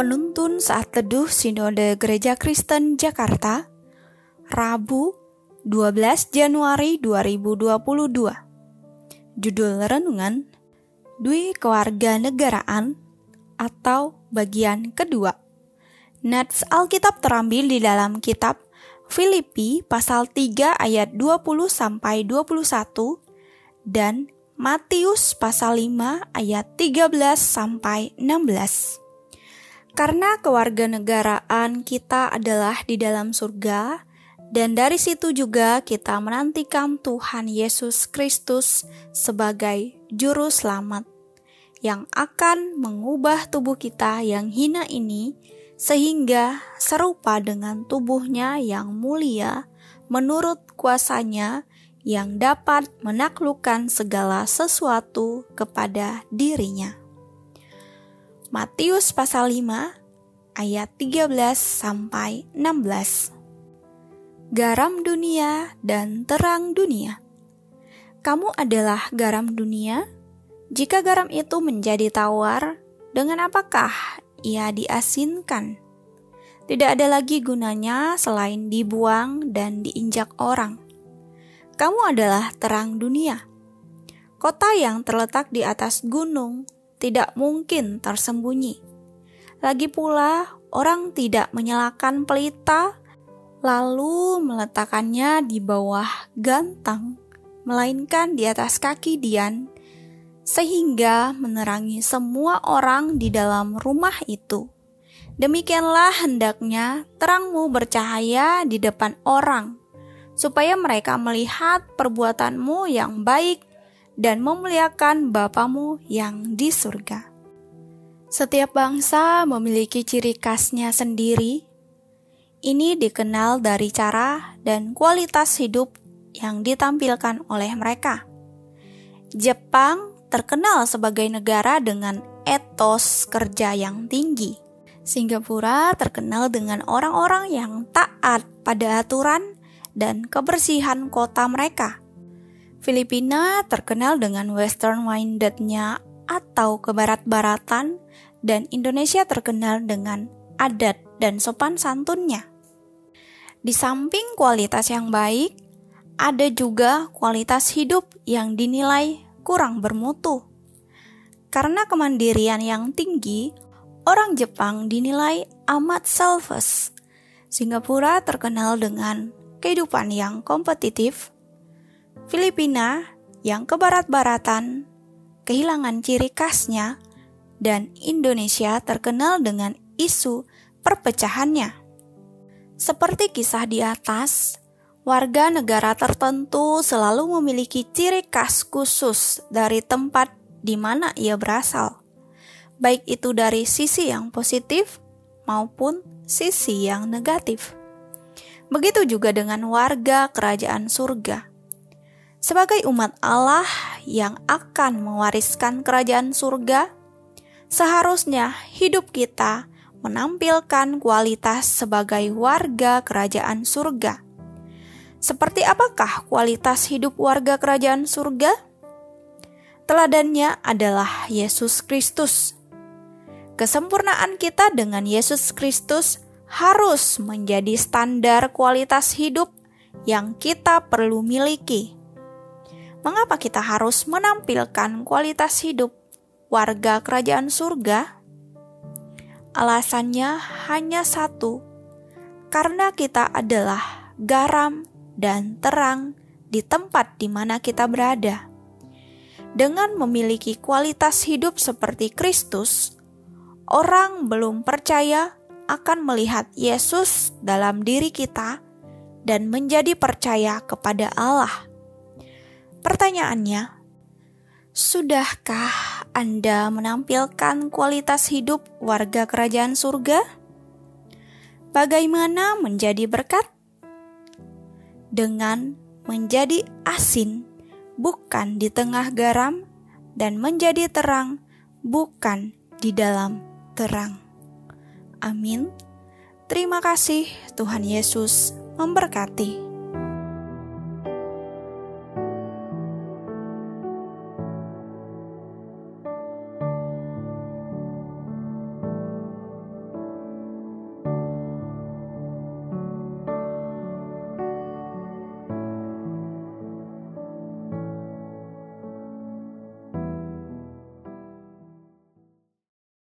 Penuntun Saat Teduh Sinode Gereja Kristen Jakarta Rabu 12 Januari 2022 Judul Renungan Dwi Kewarganegaraan atau bagian kedua Nats Alkitab terambil di dalam kitab Filipi pasal 3 ayat 20 sampai 21 dan Matius pasal 5 ayat 13 sampai 16. Karena kewarganegaraan kita adalah di dalam surga, dan dari situ juga kita menantikan Tuhan Yesus Kristus sebagai Juru Selamat yang akan mengubah tubuh kita yang hina ini sehingga serupa dengan tubuhnya yang mulia menurut kuasanya yang dapat menaklukkan segala sesuatu kepada dirinya. Matius pasal 5 ayat 13 sampai 16. Garam dunia dan terang dunia. Kamu adalah garam dunia. Jika garam itu menjadi tawar, dengan apakah ia diasinkan? Tidak ada lagi gunanya selain dibuang dan diinjak orang. Kamu adalah terang dunia. Kota yang terletak di atas gunung tidak mungkin tersembunyi. Lagi pula, orang tidak menyalakan pelita lalu meletakkannya di bawah gantang, melainkan di atas kaki Dian, sehingga menerangi semua orang di dalam rumah itu. Demikianlah hendaknya terangmu bercahaya di depan orang, supaya mereka melihat perbuatanmu yang baik dan memuliakan Bapamu yang di surga. Setiap bangsa memiliki ciri khasnya sendiri. Ini dikenal dari cara dan kualitas hidup yang ditampilkan oleh mereka. Jepang terkenal sebagai negara dengan etos kerja yang tinggi. Singapura terkenal dengan orang-orang yang taat pada aturan dan kebersihan kota mereka. Filipina terkenal dengan western-mindednya atau kebarat-baratan dan Indonesia terkenal dengan adat dan sopan santunnya. Di samping kualitas yang baik, ada juga kualitas hidup yang dinilai kurang bermutu. Karena kemandirian yang tinggi, orang Jepang dinilai amat selfish. Singapura terkenal dengan kehidupan yang kompetitif Filipina yang kebarat-baratan kehilangan ciri khasnya dan Indonesia terkenal dengan isu perpecahannya. Seperti kisah di atas, warga negara tertentu selalu memiliki ciri khas khusus dari tempat di mana ia berasal, baik itu dari sisi yang positif maupun sisi yang negatif. Begitu juga dengan warga kerajaan surga sebagai umat Allah yang akan mewariskan kerajaan surga, seharusnya hidup kita menampilkan kualitas sebagai warga kerajaan surga. Seperti apakah kualitas hidup warga kerajaan surga? Teladannya adalah Yesus Kristus. Kesempurnaan kita dengan Yesus Kristus harus menjadi standar kualitas hidup yang kita perlu miliki mengapa kita harus menampilkan kualitas hidup warga kerajaan surga? Alasannya hanya satu, karena kita adalah garam dan terang di tempat di mana kita berada. Dengan memiliki kualitas hidup seperti Kristus, orang belum percaya akan melihat Yesus dalam diri kita dan menjadi percaya kepada Allah. Pertanyaannya, sudahkah Anda menampilkan kualitas hidup warga kerajaan surga? Bagaimana menjadi berkat? Dengan menjadi asin, bukan di tengah garam, dan menjadi terang, bukan di dalam terang. Amin. Terima kasih, Tuhan Yesus memberkati.